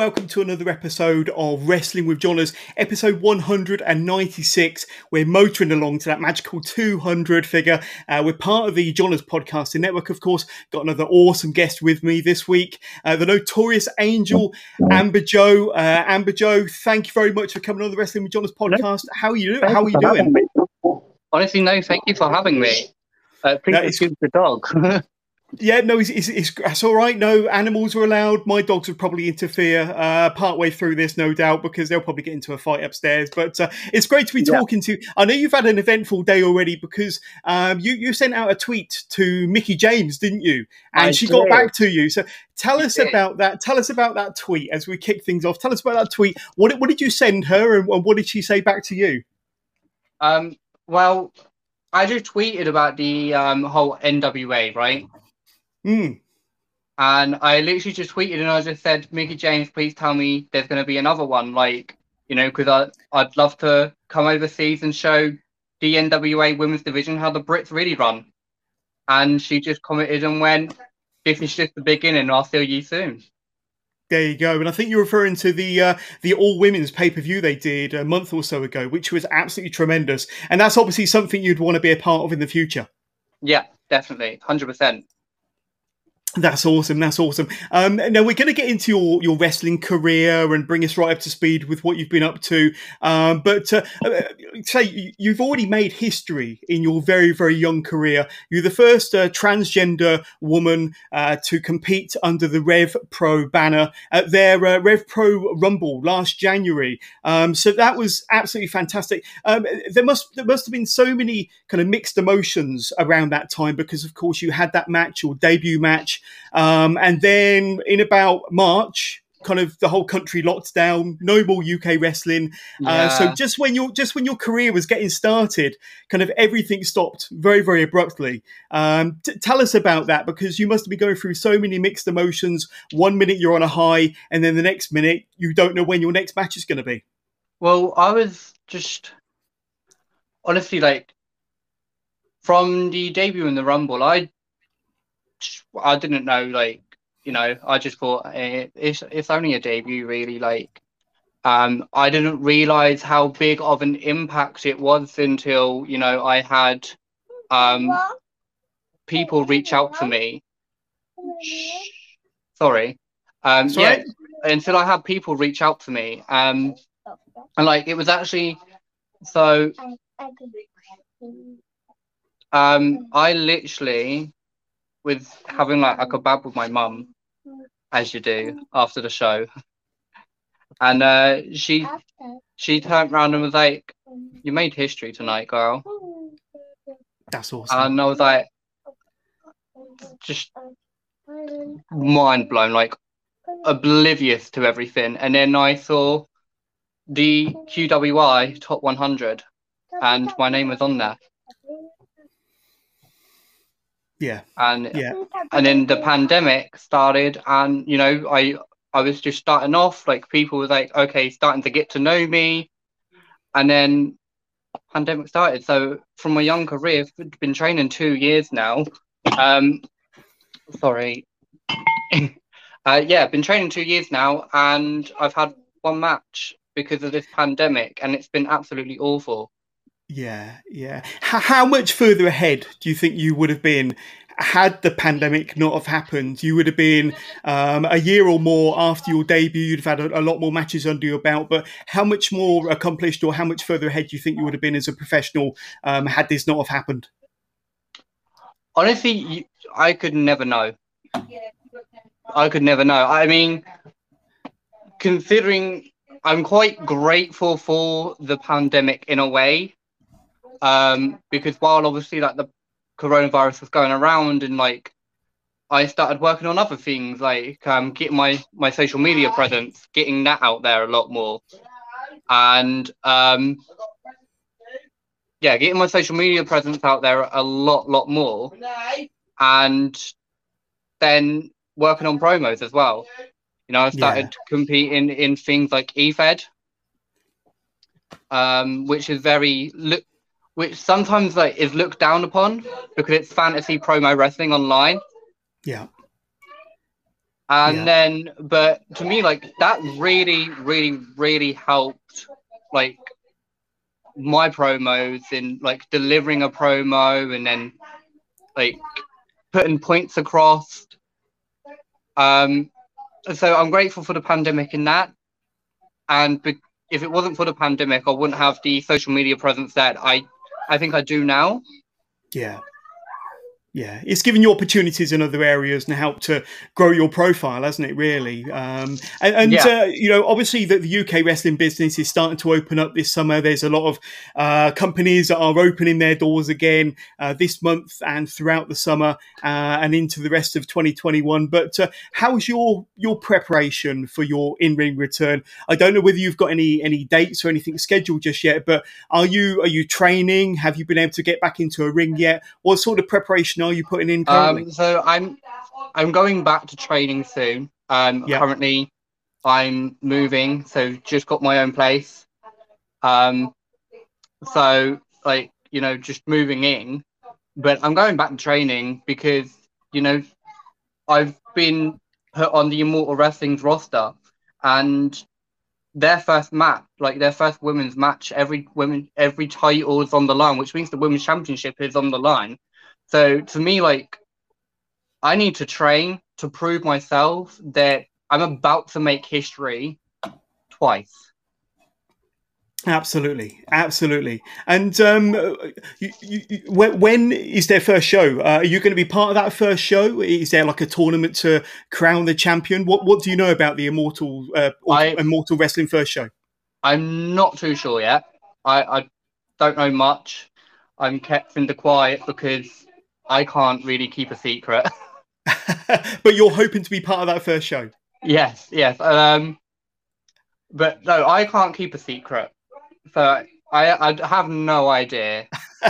welcome to another episode of Wrestling with Johners, episode 196. We're motoring along to that magical 200 figure. Uh, we're part of the Johners Podcasting Network, of course. Got another awesome guest with me this week, uh, the notorious Angel Amber Joe. Uh, Amber Joe, thank you very much for coming on the Wrestling with Johners podcast. How are you? How are you doing? Honestly, no, thank you for having me. Uh, please excuse the dog. Yeah, no, it's, it's, it's, it's all right. No animals are allowed. My dogs would probably interfere uh, part way through this, no doubt, because they'll probably get into a fight upstairs. But uh, it's great to be Yeah. talking to. I know you've had an eventful day already because um, you you sent out a tweet to Mickie James, didn't you? And I she got back to you. So tell us about that. Tell us about that tweet as we kick things off. Tell us about that tweet. What what did you send her, and what did she say back to you? um, well, I just tweeted about the um, whole NWA, right? Mm, And I literally just tweeted and I just said, Mickie James, please tell me there's going to be another one. Like, you know, because I'd love to come overseas and show the NWA women's division how the Brits really run. And she just commented and went, this is just the beginning. I'll see you soon. There you go. And I think you're referring to the uh, the all women's pay per view they did a month or so ago, which was absolutely tremendous. And that's obviously something you'd want to be a part of in the future. Yeah, definitely. 100%. That's awesome. That's awesome. Um, now we're going to get into your, your wrestling career and bring us right up to speed with what you've been up to. Um, but uh, uh, say you- you've already made history in your very very young career. You're the first uh, transgender woman uh, to compete under the Rev Pro banner at their uh, Rev Pro Rumble last January. Um, so that was absolutely fantastic. Um, there must there must have been so many kind of mixed emotions around that time because of course you had that match, your debut match. Um, and then in about March, kind of the whole country locked down, no more UK wrestling. Uh, so just when your just when your career was getting started, kind of everything stopped very very abruptly. Um, t- tell us about that because you must be going through so many mixed emotions. One minute you're on a high, and then the next minute you don't know when your next match is going to be. Well, I was just honestly like from the debut in the Rumble, I I didn't know like you know I just thought eh, it's it's only a debut really like um I didn't realize how big of an impact it was until you know I had um people reach out to me. Sorry, um Sorry? yeah until I had people reach out to me um and like it was actually so um I literally was having like a kebab with my mum as you do after the show. And uh she she turned around and was like you made history tonight girl. That's awesome. and I was like just mind blown like oblivious to everything. And then I saw the PWI top 100 and my name was on there yeah, and yeah, and then the pandemic started and you know i i was just starting off like people were like okay starting to get to know me. And then pandemic started. So from my young career i've been training two years now. Um sorry. Uh yeah I've been training two years now and i've had one match because of this pandemic and it's been absolutely awful. Yeah, yeah. H- how much further ahead do you think you would have been had the pandemic not have happened? You would have been um, a year or more after your debut. You'd have had a, a lot more matches under your belt. But how much more accomplished, or how much further ahead do you think you would have been as a professional um, had this not have happened? honestly i could never know I could never know. I mean, considering I'm quite grateful for the pandemic in a way, um, because while obviously like the coronavirus was going around and like I started working on other things like um, getting my my social media presence, getting that out there a lot more. and um, yeah, getting my social media presence out there a lot, lot more, and then working on promos as well. You know, I started yeah. competing in things like EFED, um, which is very look, which sometimes like is looked down upon because it's fantasy promo wrestling online. Yeah. And yeah. then, but to me, like that really, really, really helped, like my promos in like delivering a promo and then like putting points across. Um, so I'm grateful for the pandemic in that, and be- if it wasn't for the pandemic, I wouldn't have the social media presence that I I think I do now. Yeah. Yeah, it's given you opportunities in other areas and helped to grow your profile, hasn't it? Really, um, and, and yeah. uh, you know, obviously, that the UK wrestling business is starting to open up this summer. There's a lot of uh, companies that are opening their doors again uh, this month and throughout the summer uh, and into the rest of 2021. But uh, how's your your preparation for your in ring return? I don't know whether you've got any any dates or anything scheduled just yet, but are you are you training? Have you been able to get back into a ring yet? What sort of preparation? Are you putting in currently? Um, so I'm I'm going back to training soon. Um. Currently, I'm moving, so just got my own place. Um, so like you know, just moving in, but I'm going back to training because you know, I've been put on the Immortal Wrestling's roster, and their first match, like their first women's match, every women every title is on the line, which means the women's championship is on the line. So to me, like, I need to train to prove myself that I'm about to make history twice. Absolutely, absolutely. And um, you, you, you, when is their first show? Uh, are you going to be part of that first show? Is there like a tournament to crown the champion? What What do you know about the Immortal uh, I, Immortal Wrestling first show? I'm not too sure yet. I, I don't know much. I'm kept in the quiet because I can't really keep a secret. but you're hoping to be part of that first show. Yes, yes. Um, but no, I can't keep a secret. So I, I have no idea.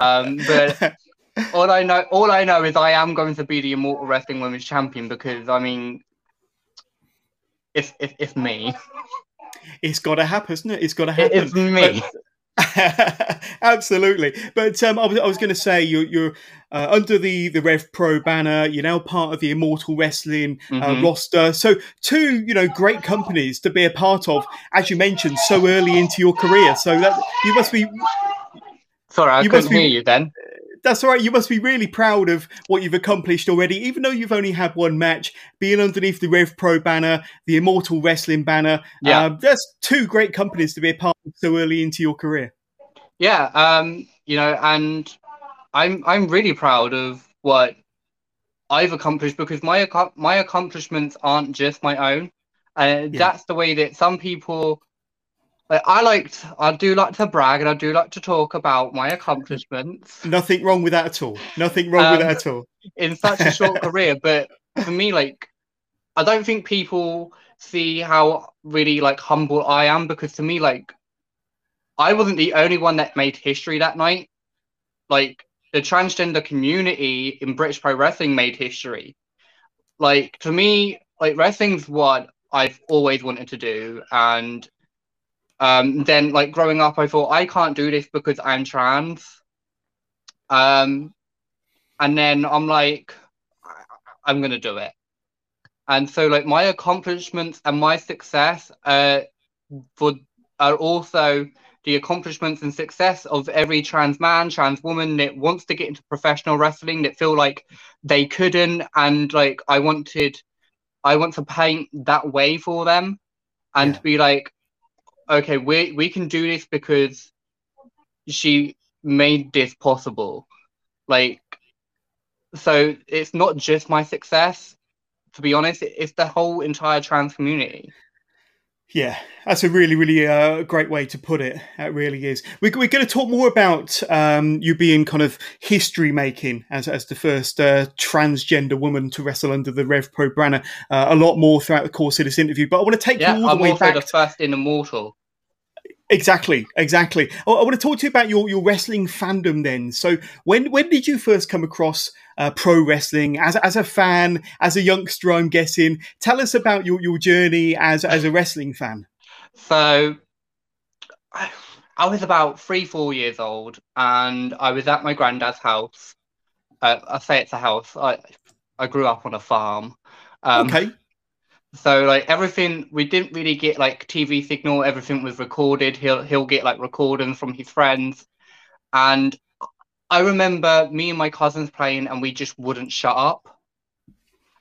um, but all I know, all I know is I am going to be the Immortal Wrestling Women's Champion because I mean, it's it's, it's me. It's got to happen, isn't it? It's got to happen. It's me. But, Absolutely, but um, I was, I was going to say you're, you're uh, under the the Rev Pro banner. You're now part of the Immortal Wrestling uh, mm-hmm. roster. So two, you know, great companies to be a part of, as you mentioned, so early into your career. So that you must be. Sorry, I you couldn't be, hear you then that's all right. You must be really proud of what you've accomplished already, even though you've only had one match. Being underneath the Rev Pro banner, the Immortal Wrestling banner, yeah, uh, that's two great companies to be a part of so early into your career. Yeah, um, you know, and I'm I'm really proud of what I've accomplished because my my accomplishments aren't just my own. And yeah. that's the way that some people like, I liked, I do like to brag and I do like to talk about my accomplishments. Nothing wrong with that at all. Nothing wrong um, with that at all. in such a short career, but for me, like, I don't think people see how really like humble I am because to me, like, I wasn't the only one that made history that night. Like, the transgender community in British pro wrestling made history. Like, to me, like, wrestling's what I've always wanted to do, and um, then, like growing up, I thought I can't do this because I'm trans. Um, and then I'm like, I'm gonna do it. And so, like my accomplishments and my success, uh, for are also the accomplishments and success of every trans man, trans woman that wants to get into professional wrestling that feel like they couldn't, and like I wanted, I want to paint that way for them, and yeah. be like, okay, we we can do this because she made this possible. Like, so it's not just my success. To be honest, it's the whole entire trans community. Yeah, that's a really, really uh, great way to put it. That really is. We're, we're going to talk more about um, you being kind of history making as, as the first uh, transgender woman to wrestle under the Rev Pro banner uh, a lot more throughout the course of this interview. But I want to take yeah, you all the I'm way also back. the first in Immortal. Exactly, exactly. I, I, want to talk to you about your, your wrestling fandom then. So, when when did you first come across uh, pro wrestling as, as a fan, as a youngster? I'm guessing. Tell us about your, your journey as as a wrestling fan. So, I, I was about three, four years old, and I was at my granddad's house. Uh, I say it's a house. I I grew up on a farm. Um, okay. So like everything, we didn't really get like TV signal. Everything was recorded. He'll he'll get like recordings from his friends, and I remember me and my cousins playing, and we just wouldn't shut up,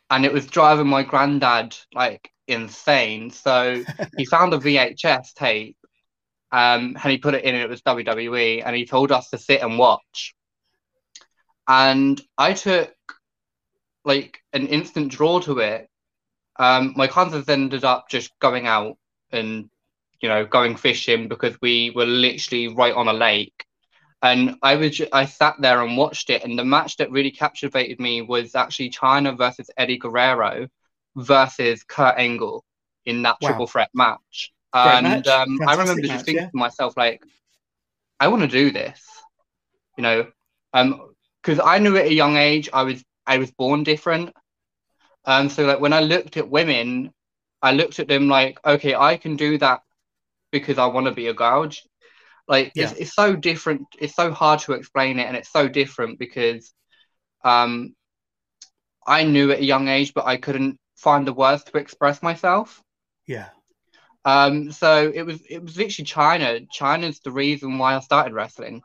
and it was driving my granddad like insane. So he found a VHS tape, um, and he put it in, and it was WWE, and he told us to sit and watch. And I took like an instant draw to it um, my cousins ended up just going out and you know going fishing because we were literally right on a lake and i was i sat there and watched it and the match that really captivated me was actually Chyna versus eddie guerrero versus kurt angle in that wow. triple threat match Great and match. Um, i remember just thinking yeah. to myself like i want to do this you know um because i knew at a young age i was i was born different um, so like when I looked at women, I looked at them like, okay, I can do that because I want to be a gouge. Like yeah. it's, it's so different. It's so hard to explain it, and it's so different because um, I knew at a young age, but I couldn't find the words to express myself. Yeah. Um, so it was it was literally Chyna. Chyna's the reason why I started wrestling.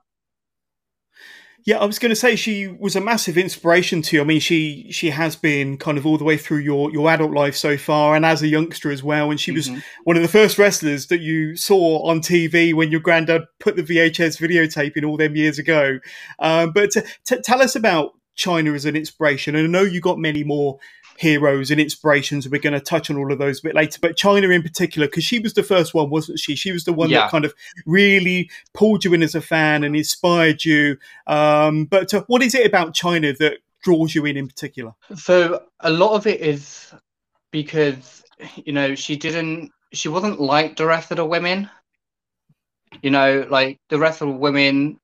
Yeah, I was going to say she was a massive inspiration to you. I mean, she she has been kind of all the way through your your adult life so far, and as a youngster as well. And she mm-hmm. was one of the first wrestlers that you saw on TV when your granddad put the VHS videotape in all them years ago. Um, but t- t- tell us about Chyna as an inspiration, and I know you got many more heroes and inspirations. We're going to touch on all of those a bit later. But Chyna in particular, because she was the first one, wasn't she? She was the one yeah. that kind of really pulled you in as a fan and inspired you. Um, but uh, what is it about Chyna that draws you in in particular? So a lot of it is because you know she didn't, she wasn't like the rest of the women. You know, like the rest of the women,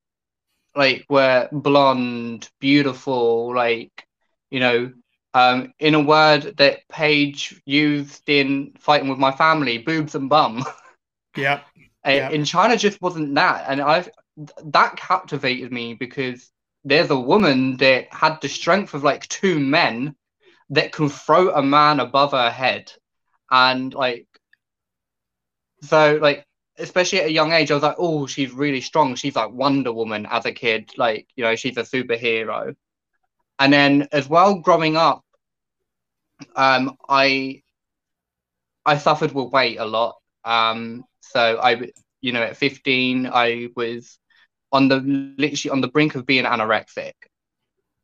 like were blonde, beautiful, like you know, um, in a word that Paige used in fighting with my family, boobs and bum. Yeah. yeah. In Chyna, just wasn't that, and I that captivated me because there's a woman that had the strength of like two men that can throw a man above her head, and like so like especially at a young age, I was like, oh, she's really strong. She's like Wonder Woman as a kid, like you know, she's a superhero. And then as well, growing up, um, I I suffered with weight a lot. Um, so I, you know, at 15, I was on the literally on the brink of being anorexic,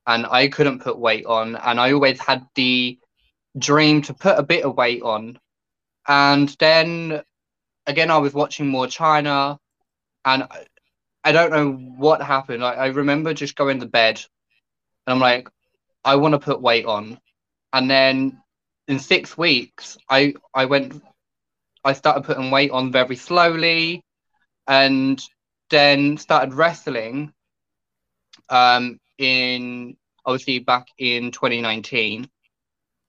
and I couldn't put weight on. And I always had the dream to put a bit of weight on. And then again, I was watching more Chyna, and I, I don't know what happened. I, I remember just going to bed, and I'm like, I want to put weight on and then in six weeks, I I went, I started putting weight on very slowly, and then started wrestling. Um, in obviously back in 2019.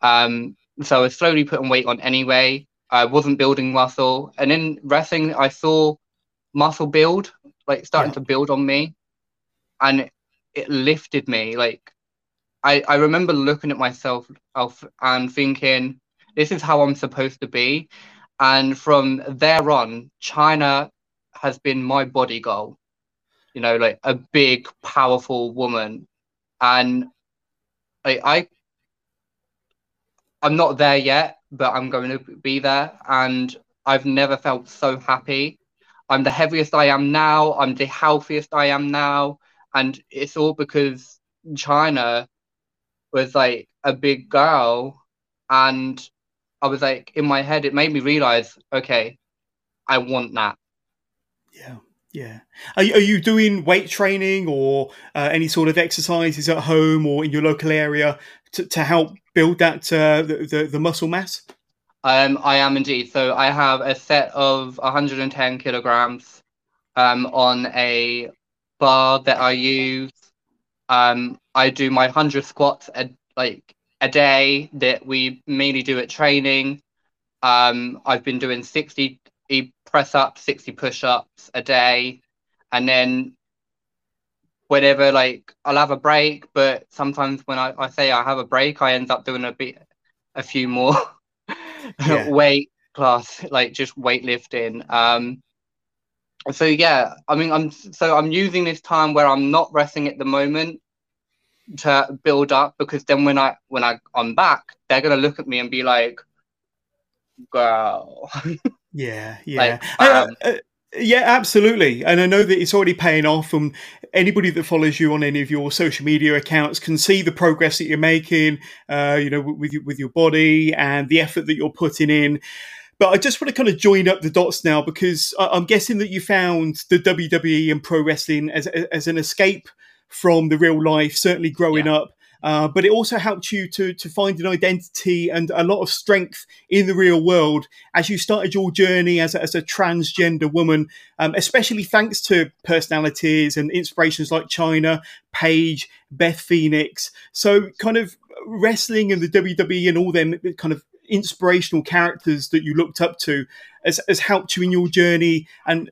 Um, so I was slowly putting weight on anyway. I wasn't building muscle, and in wrestling, I saw muscle build, like starting yeah. to build on me, and it, lifted me. Like I, I remember looking at myself and thinking, this is how I'm supposed to be. And from there on, Chyna has been my body goal. You know, like a big, powerful woman. And I, I I'm not there yet, but I'm going to be there. And I've never felt so happy. I'm the heaviest I am now. I'm the healthiest I am now. And it's all because Chyna was like a big girl and I was like in my head it made me realize okay I want that. Yeah yeah. Are, are you doing weight training or uh, any sort of exercises at home or in your local area to, to help build that uh, the, the, the muscle mass? Um, I am indeed. So I have a set of 110 kilograms um, on a bar that I use. Um, I do my 100 squats a, like a day that we mainly do at training. Um, I've been doing 60 press ups, 60 push ups a day. And then whenever like I'll have a break, but sometimes when I, I say I have a break, I end up doing a bit a few more yeah. weight class, like just weightlifting. Um, so yeah, I mean, I'm so I'm using this time where I'm not resting at the moment to build up because then when I when I I'm back, they're gonna look at me and be like, "Girl." Yeah, yeah. like, uh, um, uh, yeah, absolutely. And I know that it's already paying off. And anybody that follows you on any of your social media accounts can see the progress that you're making, uh, you know, with, with your body and the effort that you're putting in. But I just want to kind of join up the dots now because I'm guessing that you found the WWE and pro wrestling as, as an escape from the real life, certainly growing yeah. up. Uh, but it also helped you to to find an identity and a lot of strength in the real world as you started your journey as a, as a transgender woman, um, especially thanks to personalities and inspirations like Chyna, Paige, Beth Phoenix. So, kind of wrestling and the WWE and all them kind of inspirational characters that you looked up to has, has helped you in your journey and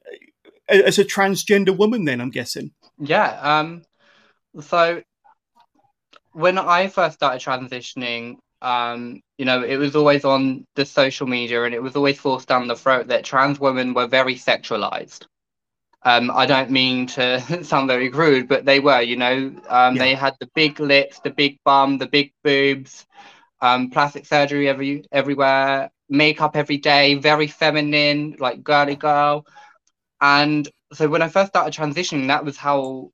uh, as a transgender woman. Then I'm guessing. Yeah. Um. So when I first started transitioning, um, you know, it was always on the social media and it was always forced down the throat that trans women were very sexualized. Um, I don't mean to sound very rude, but they were, you know, um, yeah. they had the big lips, the big bum, the big boobs, um, plastic surgery every everywhere, makeup every day, very feminine, like girly girl. And so when I first started transitioning, that was how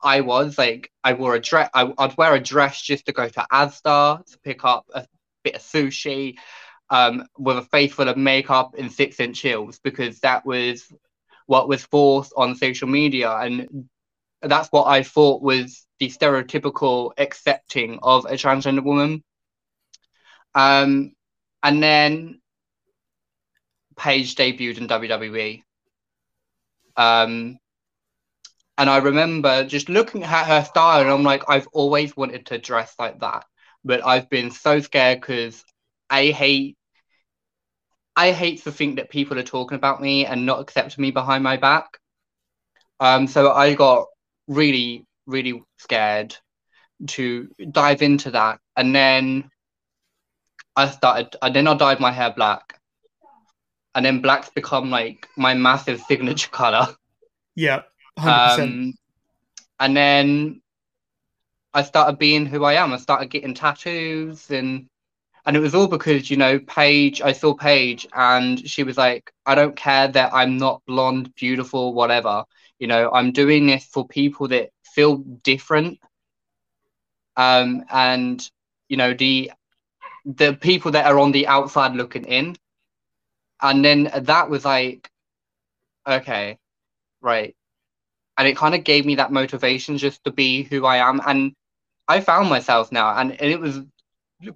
I was like, I wore a dress. I, would wear a dress just to go to Asda to pick up a bit of sushi, um, with a face full of makeup and six inch heels because that was what was forced on social media, and that's what I thought was the stereotypical accepting of a transgender woman. Um, and then Paige debuted in WWE. Um, and I remember just looking at her style, and I'm like, I've always wanted to dress like that, but I've been so scared because I hate. I hate to think that people are talking about me and not accepting me behind my back. Um, so I got really, really scared to dive into that, and then I started. And then I dyed my hair black, and then black's become like my massive signature color. Yeah. Um, and then I started being who I am. I started getting tattoos and and it was all because you know Paige. I saw Paige and she was like, I don't care that I'm not blonde, beautiful, whatever. You know, I'm doing this for people that feel different. Um, and you know the the people that are on the outside looking in. And then that was like, okay, right and it kind of gave me that motivation just to be who I am. And I found myself now, and, and it was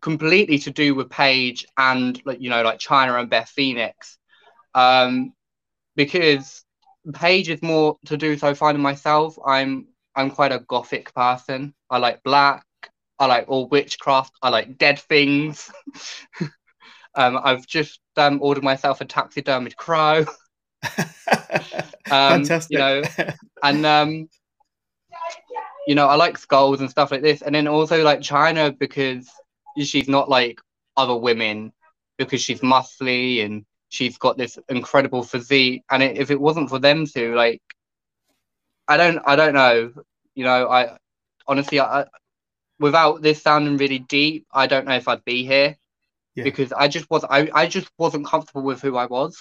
completely to do with Paige and like you know like Chyna and Beth Phoenix, um, because Paige is more to do so finding myself. I'm I'm quite a gothic person. I like black. I like all witchcraft. I like dead things. um, I've just um, ordered myself a taxidermied crow. Um, Fantastic. You know, and um, you know, I like skulls and stuff like this, and then also like Chyna because she's not like other women because she's muscly and she's got this incredible physique. And it, if it wasn't for them two, like, I don't, I don't know. You know, I honestly, I, without this sounding really deep, I don't know if I'd be here yeah. because I just was, I, I just wasn't comfortable with who I was.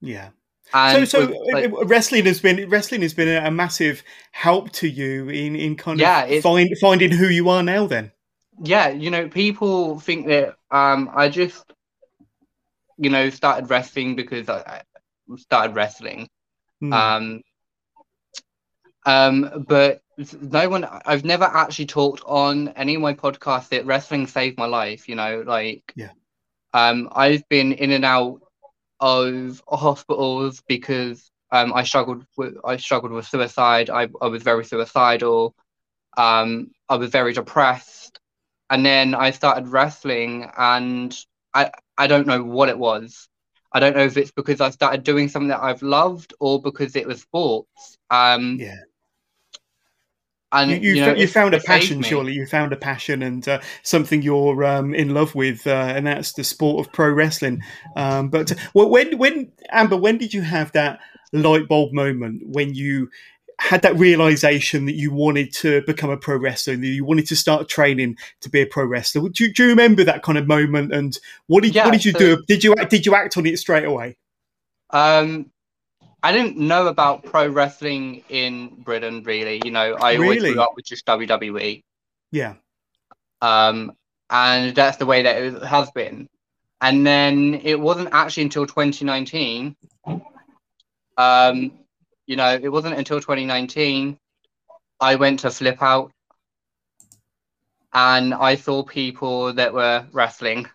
Yeah. And so, so like, wrestling has been wrestling has been a, massive help to you in in kind yeah, of find, finding who you are now. Then, yeah, you know, people think that um, I just, you know, started wrestling because I, started wrestling. Hmm. Um, um, but no one, I've never actually talked on any of my podcasts that wrestling saved my life. You know, like yeah Um, I've been in and out of hospitals because um, I struggled with I struggled with suicide. I, I was very suicidal. Um, I was very depressed, and then I started wrestling, and I I don't know what it was. I don't know if it's because I started doing something that I've loved or because it was sports. Um, yeah. And you, you, you, know, you found a passion, surely. You found a passion and uh, something you're um, in love with, uh, and that's the sport of pro wrestling. Um, but well, when, when Amber, when did you have that light bulb moment when you had that realization that you wanted to become a pro wrestler and you wanted to start training to be a pro wrestler. Do you, do you remember that kind of moment? And what did yeah, what did you so, do? Did you did you act on it straight away? Um, I didn't know about pro wrestling in Britain really. You know, I really? always grew up with just WWE. Yeah. Um, and that's the way that it has been. And then it wasn't actually until 2019 um, you know, it wasn't until 2019 I went to Flip Out and I saw people that were wrestling.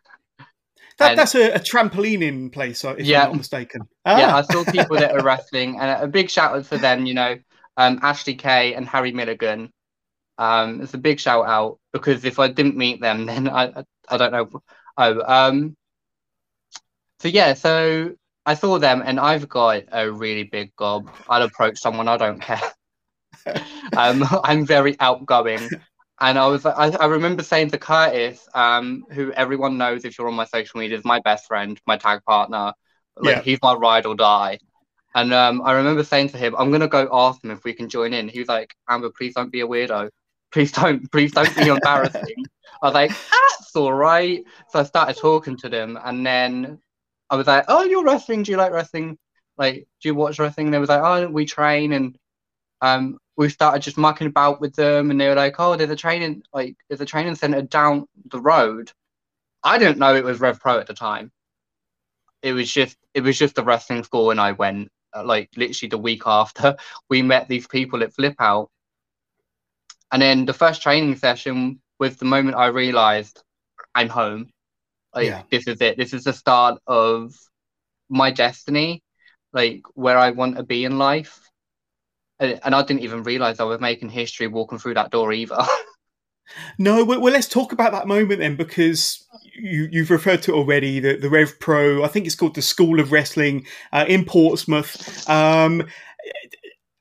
That, and, that's a, a trampolining place, if yeah, I'm not mistaken. Ah. Yeah, I saw people that were wrestling, and a big shout out to them. You know, um, Ashley Kay and Harry Milligan. Um, it's a big shout out because if I didn't meet them, then I I, I don't know. Oh, um, so yeah, so I saw them and I've got a really big gob. I'll approach someone, I don't care. um, I'm very outgoing. And I was, I, I remember saying to Curtis, um, who everyone knows if you're on my social media, is my best friend, my tag partner. Like, yeah. He's my ride or die. And um, I remember saying to him, I'm going to go ask him if we can join in. He was like, Amber, please don't be a weirdo. Please don't, please don't be embarrassing. I was like, that's all right. So I started talking to them. And then I was like, "Oh, you're wrestling. Do you like wrestling? Like, do you watch wrestling?" And they was like, "Oh, we train." And um, we started just mucking about with them, and they were like, "Oh, there's a training like there's a training center down the road." I didn't know it was Rev Pro at the time. It was just it was just the wrestling school, and I went uh, like literally the week after we met these people at Flip Out. And then the first training session was the moment I realized I'm home. Like yeah. this is it. This is the start of my destiny, like where I want to be in life. And, I didn't even realize I was making history walking through that door either. No, well, let's talk about that moment then, because you, you've referred to already. The, the Rev Pro, I think it's called the School of Wrestling uh, in Portsmouth. Um,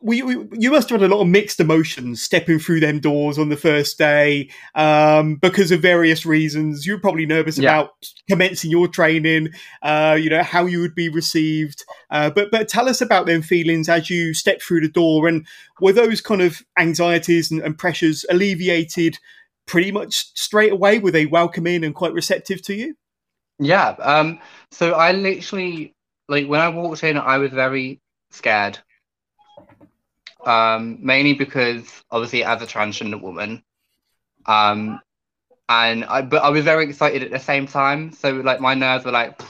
we, we, you must have had a lot of mixed emotions stepping through them doors on the first day um, because of various reasons. You're probably nervous yeah. about commencing your training, uh, you know, how you would be received. Uh, but but tell us about them feelings as you stepped through the door, and were those kind of anxieties and, and pressures alleviated pretty much straight away? Were they welcoming and quite receptive to you? Yeah. Um, so I literally like when I walked in, I was very scared um, mainly because obviously as a transgender woman, um, and I but I was very excited at the same time. So like my nerves were like,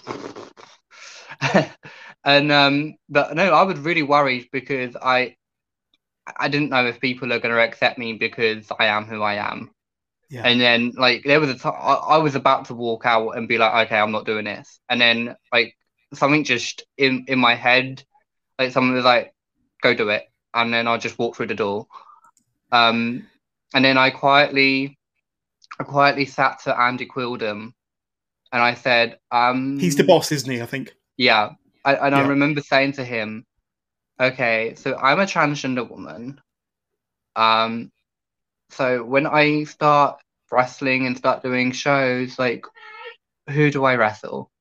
and um, but no, I was really worried because I I didn't know if people are going to accept me because I am who I am. Yeah. And then like there was a time I was about to walk out and be like, okay, I'm not doing this. And then like something just in in my head, like someone was like, go do it and then I just walked through the door. Um, and then I quietly, I quietly sat to Andy Quildan, and I said, um, "He's the boss, isn't he?" I think. Yeah, I, and yeah. I remember saying to him, "Okay, so I'm a transgender woman. Um, so when I start wrestling and start doing shows, like, who do I wrestle?"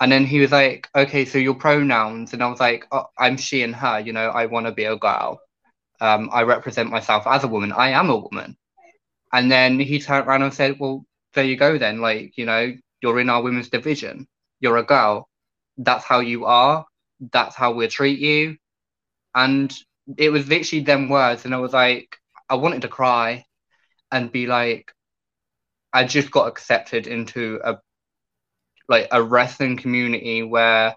And then he was like, okay, so your pronouns. And I was like, oh, I'm she and her, you know, I want to be a girl. Um, I represent myself as a woman. I am a woman. And then he turned around and said, well, there you go then. Like, you know, you're in our women's division. You're a girl. That's how you are. That's how we'll treat you. And it was literally them words. And I was like, I wanted to cry and be like, I just got accepted into a like a wrestling community where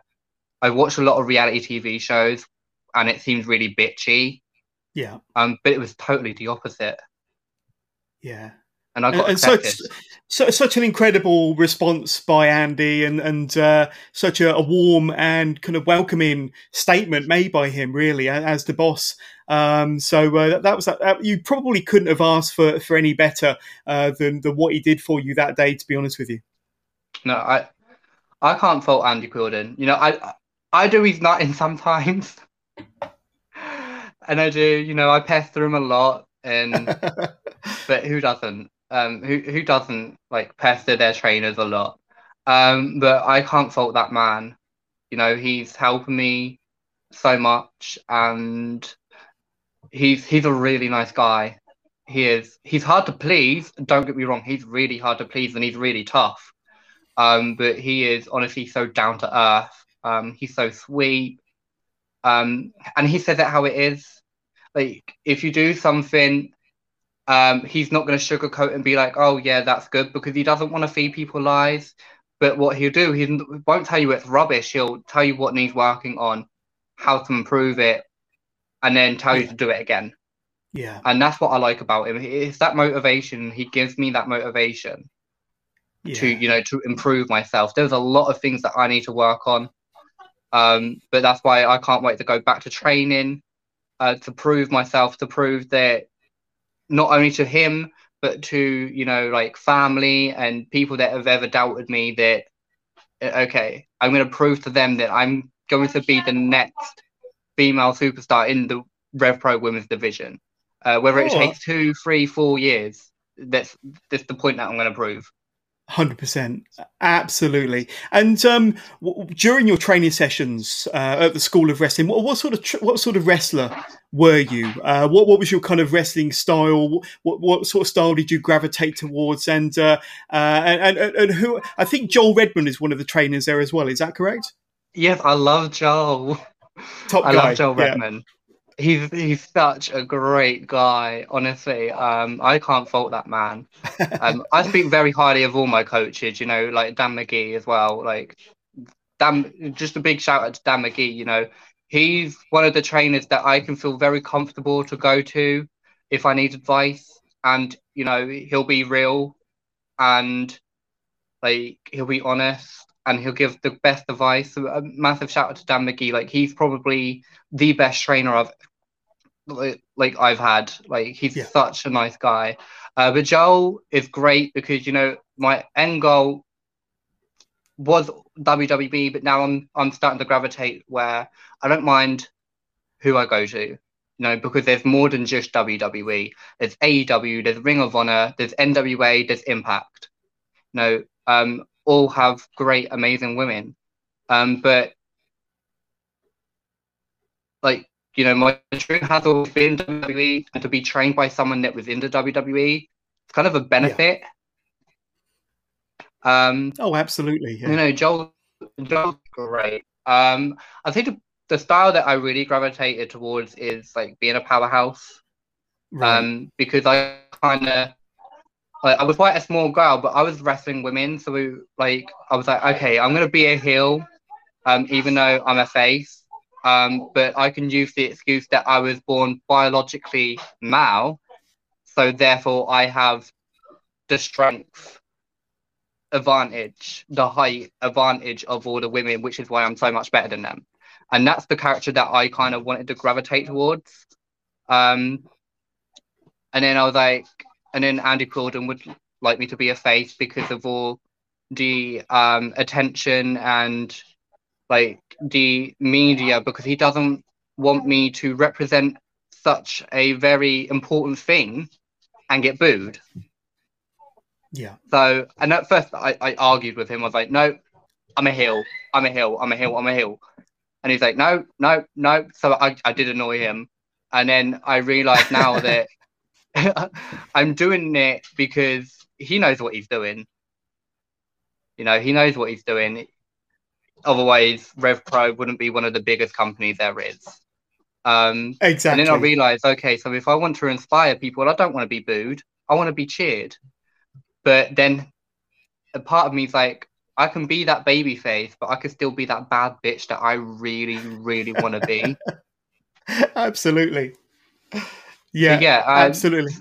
I watch a lot of reality TV shows and it seems really bitchy. Yeah. Um, but it was totally the opposite. Yeah. and I got and such, so, such an incredible response by Andy, and and uh, such a, a, warm and kind of welcoming statement made by him, really, as the boss. Um, so uh, that, that, was that, you probably couldn't have asked for for any better uh, than than what he did for you that day. To be honest with you, no, I I can't fault Andy Quildan. You know, I I do his nutting sometimes, and I do. You know, I pester him a lot, and but who doesn't? Um, who who doesn't like pester their trainers a lot? Um, but I can't fault that man. You know, he's helping me so much, and he's he's a really nice guy. He is. He's hard to please. Don't get me wrong. He's really hard to please, and he's really tough. Um, but he is honestly so down to earth. Um, he's so sweet. Um, and he says it how it is. Like if you do something um, he's not going to sugarcoat and be like, "Oh yeah, that's good," because he doesn't want to feed people lies. But what he'll do, he won't tell you it's rubbish. He'll tell you what needs working on, how to improve it, and then tell yeah. you to do it again. Yeah. And that's what I like about him. It's that motivation. He gives me that motivation yeah. to, you know, to improve myself. There's a lot of things that I need to work on. Um, but that's why I can't wait to go back to training, uh, to prove myself, to prove that not only to him but to you know like family and people that have ever doubted me that uh, okay i'm going to prove to them that i'm going to be the next female superstar in the rev pro women's division uh, whether oh. it takes two three four years that's that's the point that i'm going to prove Hundred percent, absolutely. And um, w- during your training sessions uh, at the School of Wrestling, what, what sort of tr- what sort of wrestler were you? Uh, what what was your kind of wrestling style? What what sort of style did you gravitate towards? And uh, uh and, and and who? I think Joel Redman is one of the trainers there as well. Is that correct? Yes, I love Joel. Top I guy. love Joel Redman. He's he's such a great guy. Honestly, um, I can't fault that man. Um, I speak very highly of all my coaches. You know, like Dan McGee as well. Like Dan, just a big shout out to Dan McGee. You know, he's one of the trainers that I can feel very comfortable to go to if I need advice, and you know, he'll be real and like he'll be honest and he'll give the best advice. A massive shout out to Dan McGee. Like he's probably the best trainer I've like, like I've had. Like he's yeah. such a nice guy. Uh, but Joel is great because you know my end goal was WWE, but now I'm I'm starting to gravitate where I don't mind who I go to. You know, because there's more than just WWE. There's AEW, there's Ring of Honor, there's NWA, there's Impact. You know, um, all have great, amazing women. Um, but like you know, my dream has always been WWE, and to be trained by someone that was in the WWE, it's kind of a benefit. Yeah. Um, oh, absolutely. Yeah. You know, Joel, Joel's great. Um, I think the, the style that I really gravitated towards is like being a powerhouse. Right. Um, because I kind of like I was quite a small girl, but I was wrestling women, so we, like I was like, okay, I'm gonna be a heel, um, even though I'm a face, um, but I can use the excuse that I was born biologically male, so therefore I have the strength advantage, the height advantage of all the women, which is why I'm so much better than them, and that's the character that I kind of wanted to gravitate towards. Um, and then I was like, and then Andy Quildan would like me to be a face because of all the um, attention and like the media because he doesn't want me to represent such a very important thing and get booed. Yeah. So, and at first I, I argued with him. I was like, no, I'm a heel. I'm a heel. I'm a heel. I'm a heel. And he's like, no, no, no. So I, I did annoy him. And then I realized now that I'm doing it because he knows what he's doing. You know, he knows what he's doing. Otherwise, Rev Pro wouldn't be one of the biggest companies there is. Um, exactly. And then I realized, okay, so if I want to inspire people, I don't want to be booed. I want to be cheered. But then a part of me is like, I can be that baby face, but I can still be that bad bitch that I really, really want to be. Absolutely. Yeah, yeah, um, absolutely.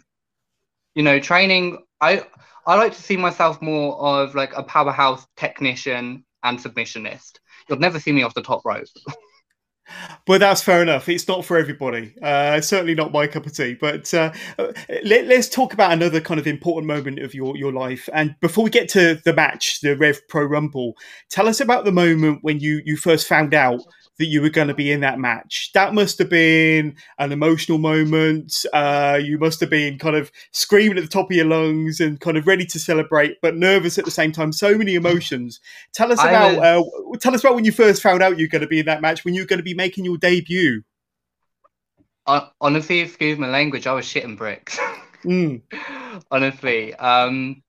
You know, training. I I like to see myself more of like a powerhouse technician and submissionist. You'll never see me off the top rope. But that's fair enough. It's not for everybody. Uh, certainly not my cup of tea. But uh, let, us talk about another kind of important moment of your, your life. And before we get to the match, the Rev Pro Rumble, tell us about the moment when you, you first found out that you were going to be in that match. That must have been an emotional moment. Uh, you must have been kind of screaming at the top of your lungs and kind of ready to celebrate, but nervous at the same time. So many emotions. Tell us about uh, tell us about when you first found out you're going to be in that match. When you're going to be making your debut. Uh, honestly, excuse my language. I was shitting bricks. Mm. honestly, um,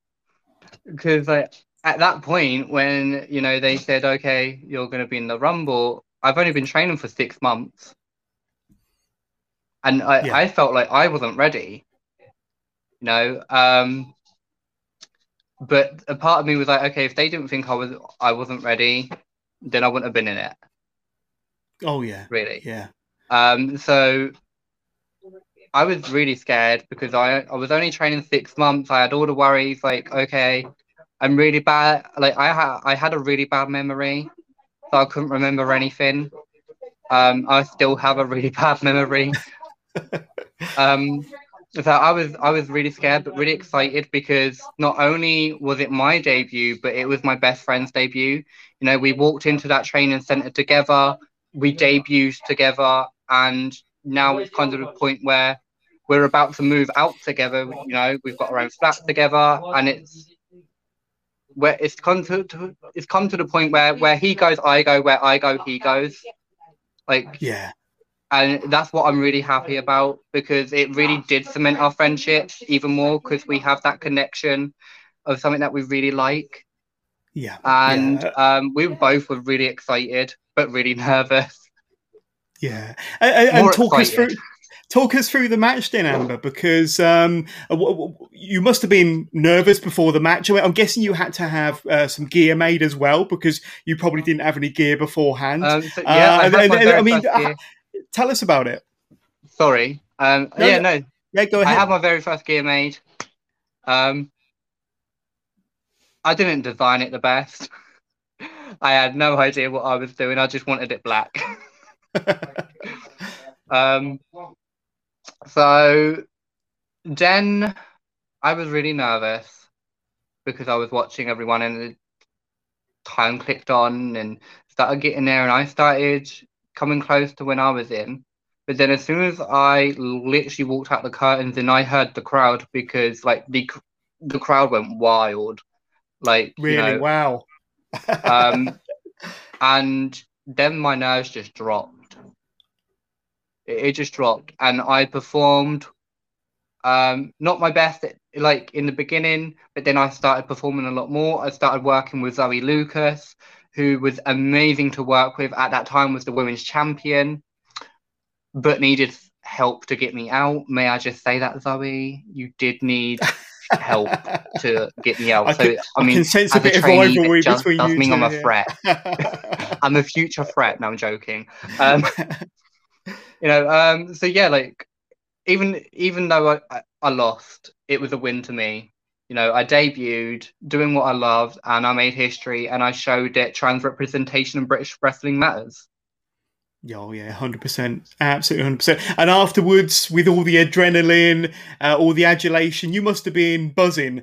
because like at that point when you know they said okay you're going to be in the rumble I've only been training for six months, and I, yeah. I felt like I wasn't ready. You know, um, but a part of me was like, okay, if they didn't think I was I wasn't ready, then I wouldn't have been in it. Oh yeah, really, yeah. Um, so I was really scared because I I was only training six months. I had all the worries, like, okay, I'm really bad. Like I had I had a really bad memory I couldn't remember anything. Um, I still have a really bad memory. um, so I was I was really scared but really excited because not only was it my debut, but it was my best friend's debut. You know, we walked into that training center together, we debuted together, and now it's kind of a point where we're about to move out together. You know, we've got our own flat together, and it's where it's come to, to, it's come to the point where where he goes, I go, where I go, he goes. Like yeah. And that's what I'm really happy about because it really did cement our friendship even more because we have that connection of something that we really like. Yeah. And yeah. Um, we both were really excited but really nervous. Yeah. And, and talk excited. us through Talk us through the match then, Amber, because um, you must have been nervous before the match. I'm guessing you had to have uh, some gear made as well because you probably didn't have any gear beforehand. Um, so, yeah, uh, I, and, and, I mean, uh, tell us about it. Sorry. Um, no, yeah, no. Yeah, go ahead. I had my very first gear made. Um, I didn't design it the best. I had no idea what I was doing. I just wanted it black. um, so then I was really nervous because I was watching everyone and the time clicked on and started getting there and I started coming close to when I was in. But then as soon as I literally walked out the curtains and I heard the crowd because like the the crowd went wild. Like really you know, wow. um and then my nerves just dropped it, it just dropped, and I performed um, not my best like in the beginning, but then I started performing a lot more. I started working with Zoe Lucas, who was amazing to work with at that time was the women's champion, but needed help to get me out. May I just say that, Zoe? You did need help to get me out. I so can, I mean, I sense a bit a of rivalry between does you. mean two, I'm a threat. I'm a future threat. No, I'm joking. Um, you know, um, so yeah, like even even though I, I lost, it was a win to me. You know, I debuted doing what I loved and I made history and I showed that trans representation in British wrestling matters. Oh yeah, hundred percent, absolutely hundred percent. And afterwards, with all the adrenaline, uh, all the adulation, you must have been buzzing.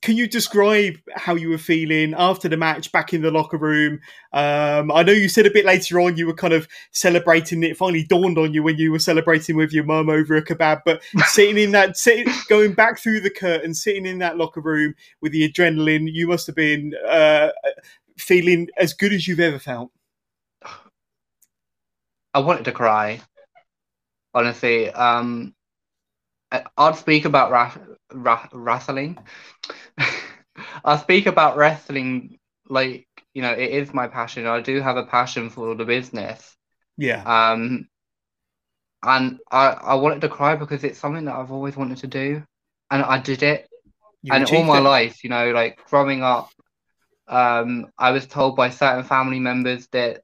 Can you describe how you were feeling after the match, back in the locker room? Um, I know you said a bit later on you were kind of celebrating. It finally dawned on you when you were celebrating with your mum over a kebab, but sitting in that, sitting, going back through the curtain, sitting in that locker room with the adrenaline, you must have been uh, feeling as good as you've ever felt. I wanted to cry. Honestly, um, I'll speak about ra- ra- wrestling. I'll speak about wrestling like you know it is my passion. I do have a passion for the business. Yeah. Um, and I I wanted to cry because it's something that I've always wanted to do, and I did it. You and all my it. life, you know, like growing up, um, I was told by certain family members that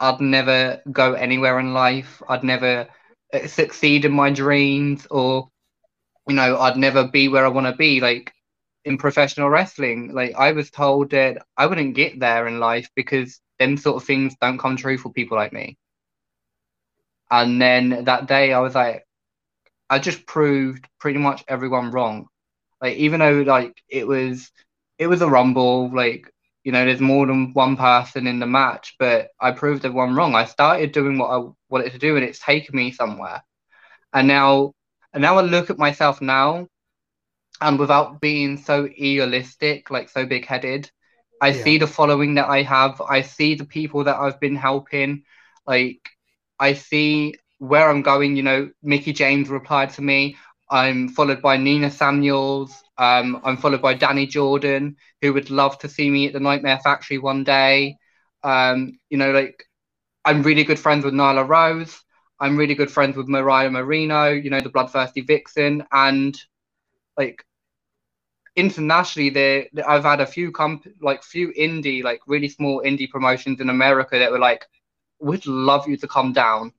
I'd never go anywhere in life. I'd never uh, succeed in my dreams, or you know, I'd never be where I want to be. Like in professional wrestling. Like I was told that I wouldn't get there in life because them sort of things don't come true for people like me. And then that day I was like, I just proved pretty much everyone wrong. Like even though like it was it was a rumble, like you know, there's more than one person in the match, but I proved everyone wrong. I started doing what I wanted to do and it's taken me somewhere. And now and now I look at myself now and without being so egoistic, like so big headed, I yeah. see the following that I have. I see the people that I've been helping. Like I see where I'm going. You know, Mickie James replied to me. I'm followed by Nina Samuels. Um, I'm followed by Danny Jordan, who would love to see me at the Nightmare Factory one day. Um, you know, like I'm really good friends with Nyla Rose. I'm really good friends with Mariah Marino, you know, the bloodthirsty vixen, and like internationally, there I've had a few comp like few indie, like really small indie promotions in America that were like, "We'd love you to come down,"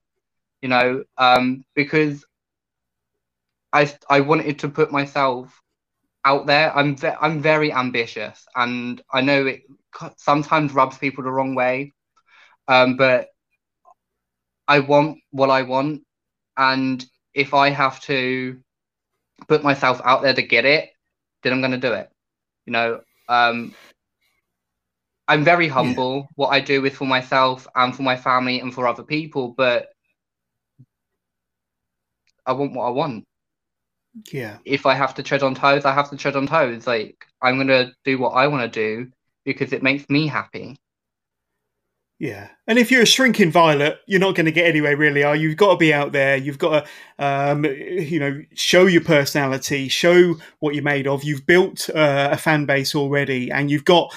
you know, um, because I I wanted to put myself out there. I'm ve- I'm very ambitious, and I know it sometimes rubs people the wrong way, um, but I want what I want, and if I have to put myself out there to get it, then I'm going to do it. You know, um, I'm very humble. Yeah. What I do is for myself and for my family and for other people, but I want what I want. Yeah. If I have to tread on toes, I have to tread on toes. Like I'm going to do what I want to do because it makes me happy. Yeah, and if you're a shrinking violet, you're not going to get anywhere, really. Are you? You've got to be out there. You've got to, um, you know, show your personality, show what you're made of. You've built uh, a fan base already, and you've got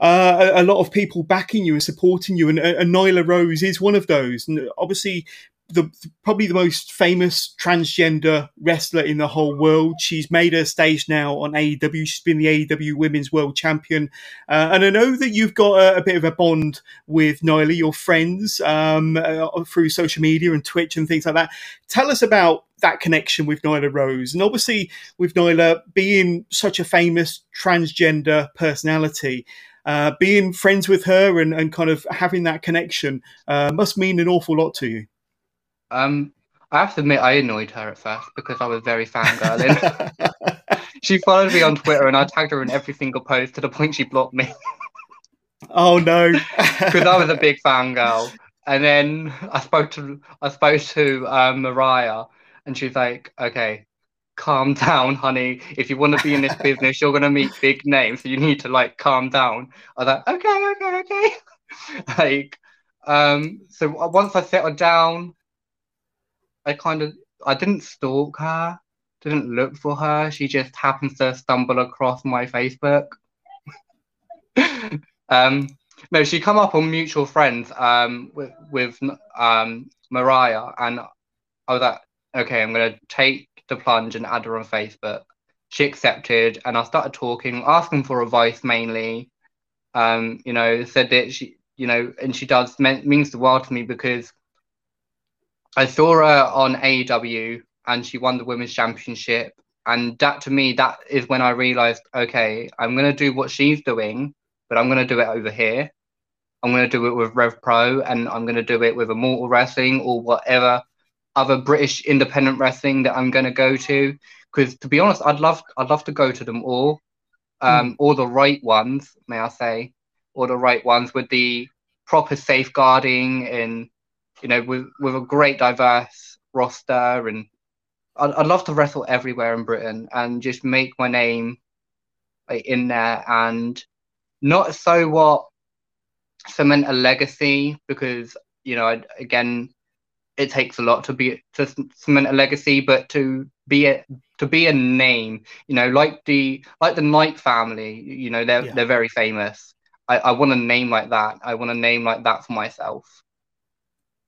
uh, a, a, lot of people backing you and supporting you. And, and Nyla Rose is one of those. And obviously, the probably the most famous transgender wrestler in the whole world. She's made her stage now on AEW. She's been the AEW Women's World Champion, uh, and I know that you've got a, a, bit of a bond with Nyla, your friends, um, uh, through social media and Twitch and things like that. Tell us about that connection with Nyla Rose, and obviously with Nyla being such a famous transgender personality. Uh, being friends with her and, and kind of having that connection uh, must mean an awful lot to you. Um, I have to admit, I annoyed her at first because I was very fangirling. she followed me on Twitter, and I tagged her in every single post to the point she blocked me. oh no! Because I was a big fangirl. And then I spoke to I spoke to um, Mariah, and she's like, "Okay, calm down, honey. If you want to be in this business, you're gonna meet big names, so you need to like calm down." I was like, "Okay, okay, okay." like, um, so once I settled down, I kind of I didn't stalk her, didn't look for her. She just happens to stumble across my Facebook. um, no, she come up on mutual friends um, with with um, Mariah, and I was like, okay, I'm gonna take the plunge and add her on Facebook. She accepted, and I started talking, asking for advice mainly. Um, you know, said that she, you know, and she does means the world to me because I saw her on AEW and she won the women's championship. And that to me, that is when I realized, okay, I'm going to do what she's doing, but I'm going to do it over here. I'm going to do it with Rev Pro and I'm going to do it with Immortal Wrestling or whatever other British independent wrestling that I'm going to go to. Because to be honest, I'd love, I'd love to go to them all, um, mm. all the right ones, may I say, all the right ones with the proper safeguarding and you know, with with a great diverse roster, and I'd, I'd love to wrestle everywhere in Britain and just make my name like, in there, and not so what cement a legacy because you know, I, again, it takes a lot to be to cement a legacy, but to be a to be a name, you know, like the like the Knight family, you know, they're yeah. they're very famous. I, I want a name like that. I want a name like that for myself.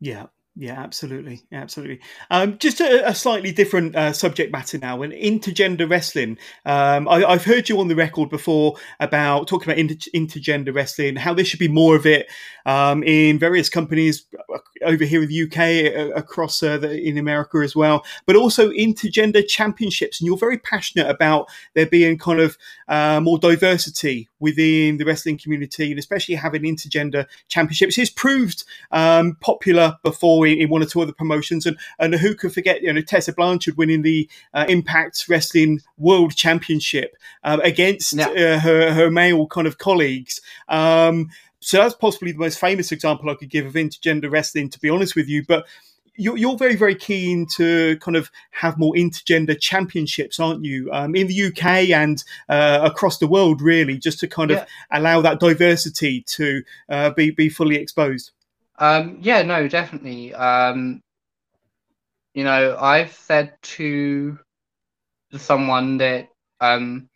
Yeah. Yeah, absolutely, absolutely. Um, just a, a, slightly different uh, subject matter now, and intergender wrestling. Um, I, have heard you on the record before about talking about inter- intergender wrestling, how there should be more of it um, in various companies over here in the UK, across uh, the, in America as well, but also intergender championships. And you're very passionate about there being kind of uh, more diversity within the wrestling community, and especially having intergender championships. It's proved um, popular before in, in, one or two other promotions, and and who could forget you know Tessa Blanchard winning the uh, Impact Wrestling World Championship uh, against yeah. Uh, her her male kind of colleagues. Um, so that's possibly the most famous example I could give of intergender wrestling, to be honest with you. But you're, you're very, very keen to kind of have more intergender championships, aren't you? Um, in the UK and uh, across the world, really, just to kind yeah. of allow that diversity to uh, be be fully exposed. Um, yeah, no, definitely. Um, you know, I've said to someone that um,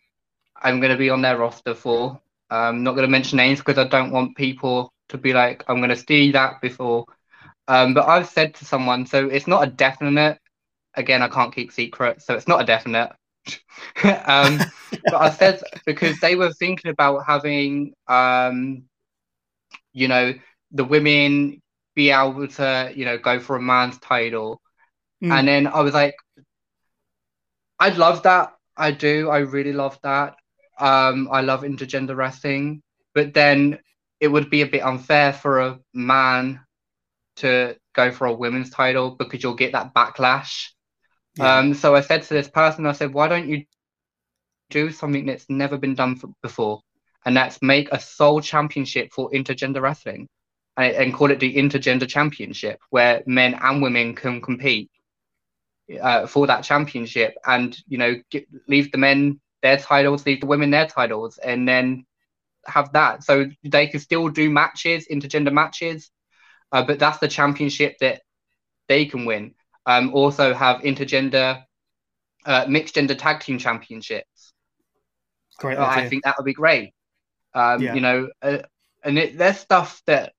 I'm going to be on their roster for. I'm um, not going to mention names because I don't want people to be like, I'm going to see that before um, but I've said to someone, so it's not a definite. Again, I can't keep secrets, so it's not a definite. um, but I said because they were thinking about having, um, you know, the women be able to, you know, go for a man's title, mm. and then I was like, I love that. I do. I really love that. Um, I love intergender wrestling, but then it would be a bit unfair for a man to go for a women's title because you'll get that backlash. Yeah. Um, so I said to this person, I said, why don't you do something that's never been done for, before? And that's make a sole championship for intergender wrestling and, and call it the intergender championship where men and women can compete uh, for that championship and, you know, get, leave the men their titles, leave the women their titles, and then have that. So they can still do matches, intergender matches, uh, but that's the championship that they can win. Um, also have intergender, uh, mixed gender tag team championships. Great, uh, I think that would be great. Um, yeah. You know, uh, and it, there's stuff that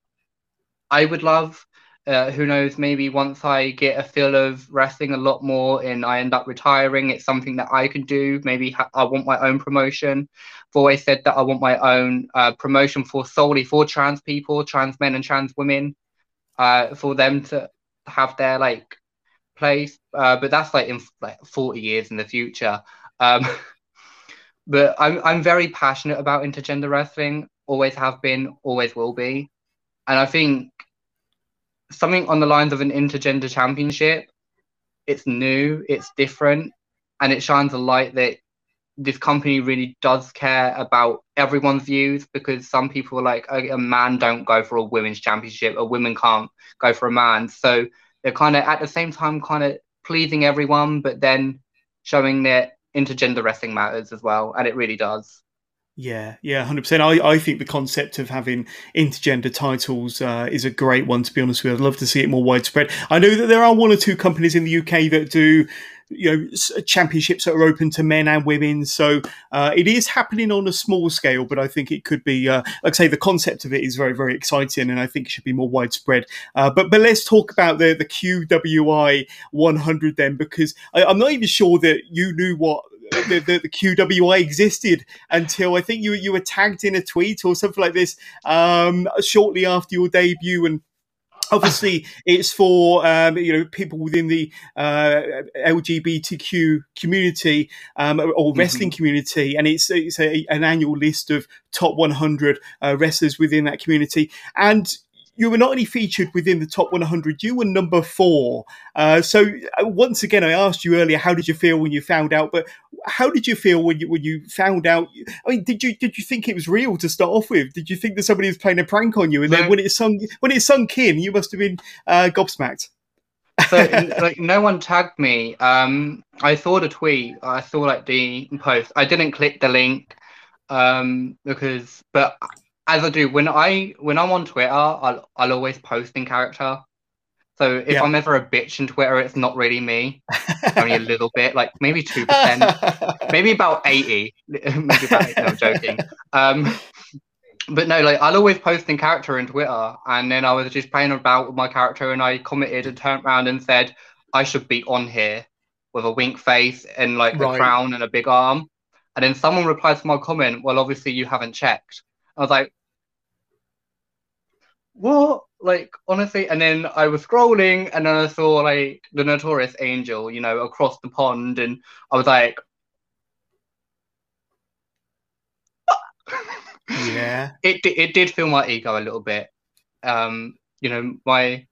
I would love. Uh, who knows? Maybe once I get a feel of wrestling a lot more and I end up retiring, it's something that I can do. Maybe ha- I want my own promotion. I've always said that I want my own uh, promotion for solely for trans people, trans men, and trans women uh, for them to have their like place. Uh, but that's like in like 40 years in the future. Um, but I'm I'm very passionate about intergender wrestling. Always have been, always will be, and I think something on the lines of an intergender championship. It's new, it's different, and it shines a light that this company really does care about everyone's views because some people are like a, man don't go for a women's championship a woman can't go for a man so they're kind of at the same time kind of pleasing everyone but then showing that intergender wrestling matters as well and it really does yeah, yeah, hundred percent. I, I think the concept of having intergender titles uh, is a great one. To be honest with you, I'd love to see it more widespread. I know that there are one or two companies in the UK that do you know championships that are open to men and women. So uh, it is happening on a small scale, but I think it could be, uh, like I say, the concept of it is very very exciting, and I think it should be more widespread. Uh, but but let's talk about the the QWI 100 then, because I, I'm not even sure that you knew what the, the, the, QWI existed until I think you you were tagged in a tweet or something like this um, shortly after your debut, and obviously it's for um, you know people within the uh, LGBTQ community um, or mm-hmm. wrestling mm-hmm. community, and it's it's a, an annual list of top 100 uh, wrestlers within that community. And you were not only featured within the top 100, you were number four. Uh, so uh, once again, I asked you earlier, how did you feel when you found out? But how did you feel when you when you found out? I mean, did you did you think it was real to start off with? Did you think that somebody was playing a prank on you? And then when it sunk when it sunk in, you must have been uh, gobsmacked. so like no one tagged me. Um, I saw the tweet. I saw like the post. I didn't click the link um, because, but as I do when I when I'm on Twitter, I'll I'll always post in character. So if yeah. I'm ever a bitch in Twitter, it's not really me. Only a little bit, like maybe two percent, maybe about eighty. maybe about 80. No, I'm joking. Um, but no, like I'll always post in character in Twitter, and then I was just playing about with my character, and I commented and turned around and said I should be on here with a wink face and like right. a crown and a big arm. And then someone replied to my comment, "Well, obviously you haven't checked." I was like, "What?" Like honestly, and then I was scrolling, and then I saw like the Notorious Angel, you know, across the pond, and I was like, yeah. It it did feel my ego a little bit. Um you know my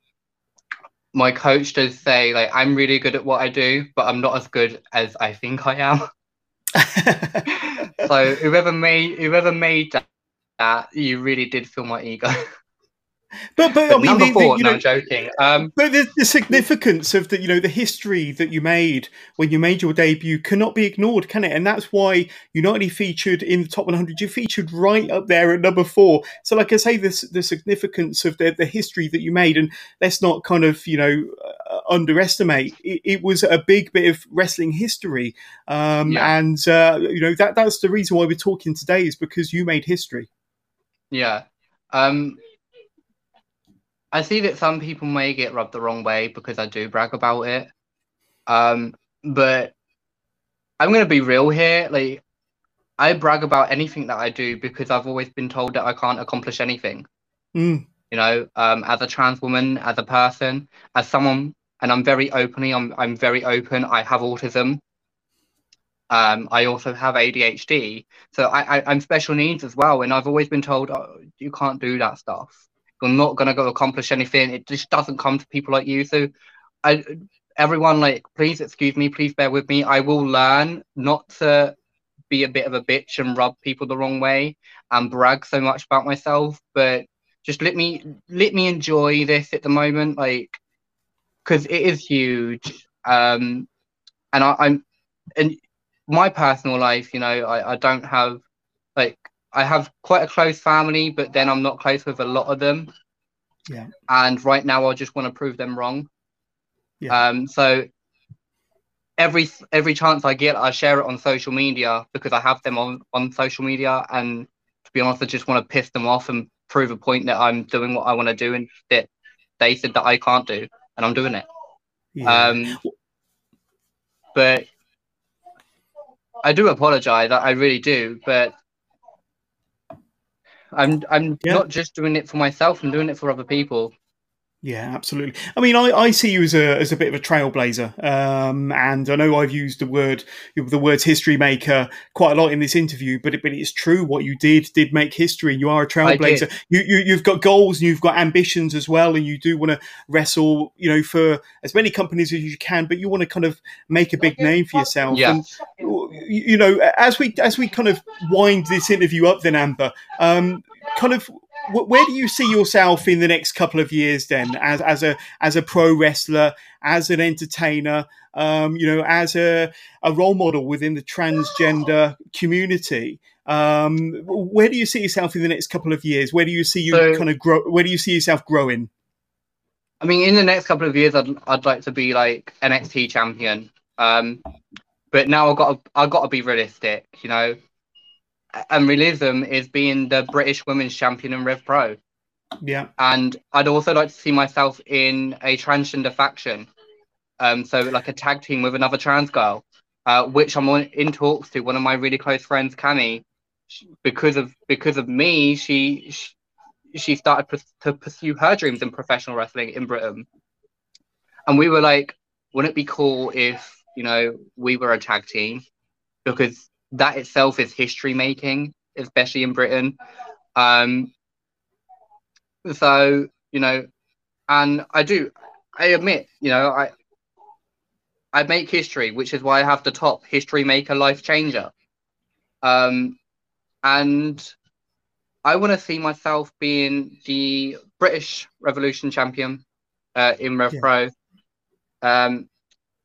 my coach does say like i'm really good at what i do but i'm not as good as i think i am. So whoever made whoever made that, that you really did feel my ego but but, I mean, number four. The, you no, know, I'm joking. Um, but the, the significance of the you know the history that you made when you made your debut cannot be ignored, can it? And that's why you not only featured in the top 100, you featured right up there at number four. So, like I say, this the significance of the the history that you made, and let's not kind of you know uh, underestimate. It, it, was a big bit of wrestling history, um, yeah. and uh, you know that that's the reason why we're talking today is because you made history. Yeah. Um, I see that some people may get rubbed the wrong way because I do brag about it. Um, but I'm gonna be real here. Like, I brag about anything that I do because I've always been told that I can't accomplish anything. Mm. You know, um, as a trans woman, as a person, as someone, and I'm very openly, I'm I'm very open. I have autism. Um, I also have ADHD, so I, I am special needs as well, and I've always been told oh, you can't do that stuff you're not gonna go accomplish anything. It just doesn't come to people like you. So, I everyone like please excuse me, please bear with me. I will learn not to be a bit of a bitch and rub people the wrong way and brag so much about myself, but just let me let me enjoy this at the moment, like because it is huge. Um, and I, I'm and my personal life, you know, I, I don't have I have quite a close family, but then I'm not close with a lot of them. Yeah. And right now, I just want to prove them wrong. Yeah. Um. So every every chance I get, I share it on social media because I have them on on social media. And to be honest, I just want to piss them off and prove a point that I'm doing what I want to do and that they said that I can't do, and I'm doing it. Yeah. Um. But I do apologize. I really do. But I'm I'm yeah. not just doing it for myself. I'm doing it for other people. Yeah, absolutely. I mean, I, I see you as a as a bit of a trailblazer, um, and I know I've used the word the words history maker quite a lot in this interview, but it, but it's true. What you did did make history. You are a trailblazer. You, you you've got goals and you've got ambitions as well, and you do want to wrestle, you know, for as many companies as you can, but you want to kind of make a big name for yourself. Yeah. And, you know, as we as we kind of wind this interview up, then Amber, um, kind of where do you see yourself in the next couple of years then as, as a as a pro wrestler as an entertainer um, you know as a, a role model within the transgender community? Um, where do you see yourself in the next couple of years? Where do you see you so, kind of grow where do you see yourself growing? I mean in the next couple of years i'd, I'd like to be like nxt champion. Um, but now i've got to, i've got to be realistic you know and realism is being the British Women's Champion in Rev Pro. Yeah. And I'd also like to see myself in a transgender faction. Um, so like a tag team with another trans girl, uh, which I'm on, in talks to one of my really close friends, Cami, because of because of me, she she, she started pr- to pursue her dreams in professional wrestling in Britain. And we were like, wouldn't it be cool if you know we were a tag team? Because that itself is history making, especially in Britain. Um, so you know, and I do, I admit, you know, I I make history, which is why I have the top history maker life changer. Um, and I want to see myself being the British Revolution champion uh, in Rev yeah. Pro, um,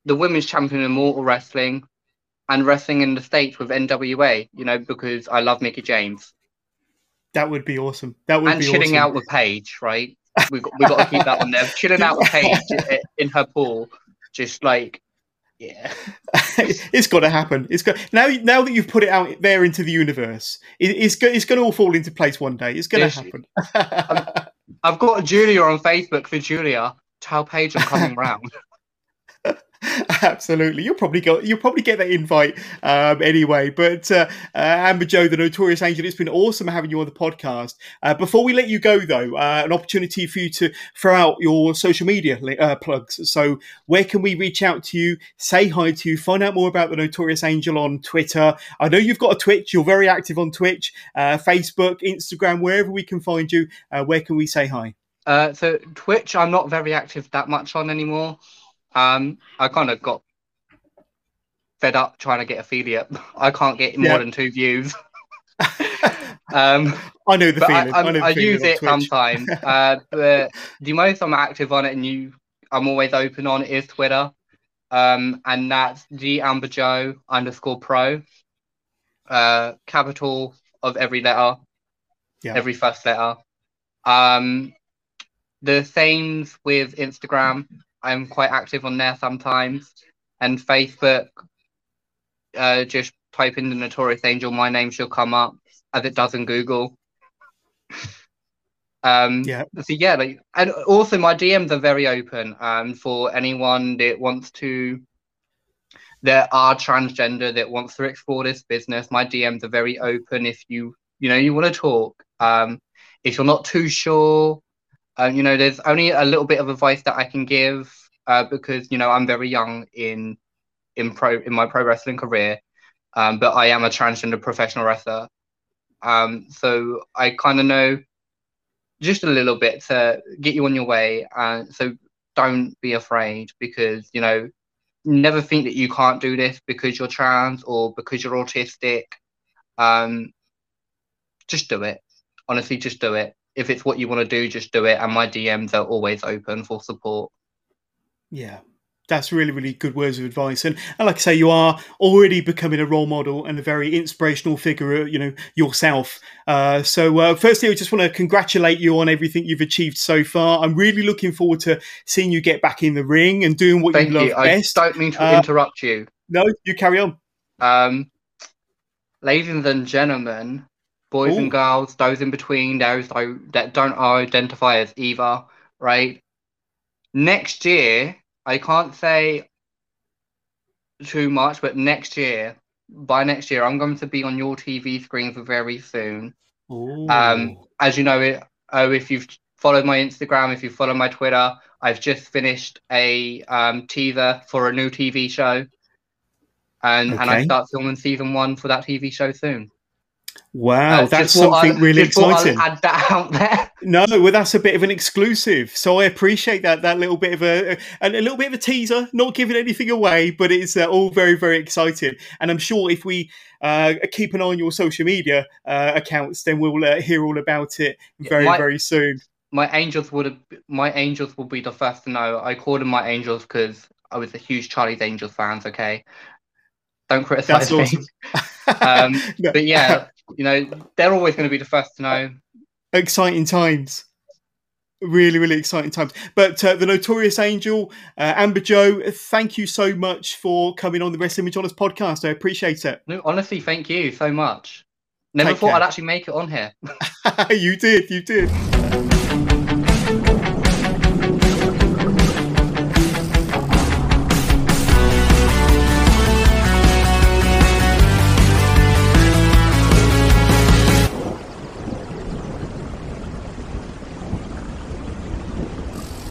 the women's champion in Mortal Wrestling, and wrestling in the states with NWA. You know, because I love Mickie James. That would be awesome. That would be and be chilling awesome. out with Paige, right? We got we got to keep that one there. Chilling out with Paige in her pool, just like Yeah, it's got to happen. It's got now. Now that you've put it out there into the universe, it, it's go, it's going to all fall into place one day. It's going to happen. I've got Julia on Facebook for Julia. Tell Paige I'm coming round. Absolutely, you'll probably go. You'll probably get that invite um, anyway. But uh, uh, Amber Joe, the Notorious Angel, it's been awesome having you on the podcast. Uh, before we let you go, though, uh, an opportunity for you to throw out your social media uh, plugs. So, where can we reach out to you, say hi to you, find out more about the Notorious Angel on Twitter? I know you've got a Twitch. You're very active on Twitch, uh, Facebook, Instagram, wherever we can find you. where can we say hi? so Twitch, I'm not very active that much on anymore. Um, I kind of got fed up trying to get affiliate. I can't get more yeah. than two views. um, I know the feeling. I, I, I, I use it sometimes. uh, but the most I'm active on it, and you, I'm always open on is Twitter, um, and that's G Amber Joe underscore Pro. Uh, capital of every letter, yeah. every first letter. Um, the same with Instagram. I'm quite active on there sometimes, and Facebook. Uh, just type in the Notorious Angel, my name should come up as it does in Google. Um, yeah. So yeah, like, and also my DMs are very open. Um, for anyone that wants to, that are transgender that wants to explore this business, my DMs are very open. If you, you know, you want to talk. Um, if you're not too sure, um, you know, there's only a little bit of advice that I can give uh, because you know I'm very young in in pro in my pro wrestling career, um, but I am a transgender professional wrestler. Um, so I kind of know just a little bit to get you on your way. And so don't be afraid because you know never think that you can't do this because you're trans or because you're autistic. Um, just do it. Honestly, just do it if it's what you want to do, just do it. And my DMs are always open for support. Yeah, that's really, really good words of advice. And, and, like I say, you are already becoming a role model and a very inspirational figure, you know, yourself. Uh, so, uh, firstly, I just want to congratulate you on everything you've achieved so far. I'm really looking forward to seeing you get back in the ring and doing what Thank you love you. best. I don't mean to uh, interrupt you. No, you carry on. Um, ladies and gentlemen, boys Ooh. and girls, those in between, those that don't identify as either, right? Next year, I can't say too much, but next year, by next year, I'm going to be on your TV screens very soon. Ooh. Um, as you know, it, oh, if you've followed my Instagram, if you follow my Twitter, I've just finished a um, teaser for a new TV show, and okay. and I start filming season one for that TV show soon. Wow, uh, that's something really exciting. add that out there. No, well, that's a bit of an exclusive. So I appreciate that. That little bit of a, a, a little bit of a teaser, not giving anything away, but it's uh, all very, very exciting. And I'm sure if we uh, keep an eye on your social media uh, accounts, then we'll uh, hear all about it very, my, very soon. My angels would my angels will be the first to know. I called them my angels because I was a huge Charlie's Angels fans. Okay, don't criticize That's me. Awesome. um, no. But yeah, you know, they're always going to be the first to know. Exciting times. Really, really exciting times. But uh, the Notorious Angel, uh, Amber Joe, thank you so much for coming on the Wrestling with Johners podcast. I appreciate it. No, honestly, thank you so much. Never Take thought care. I'd actually make it on here. you did, you did.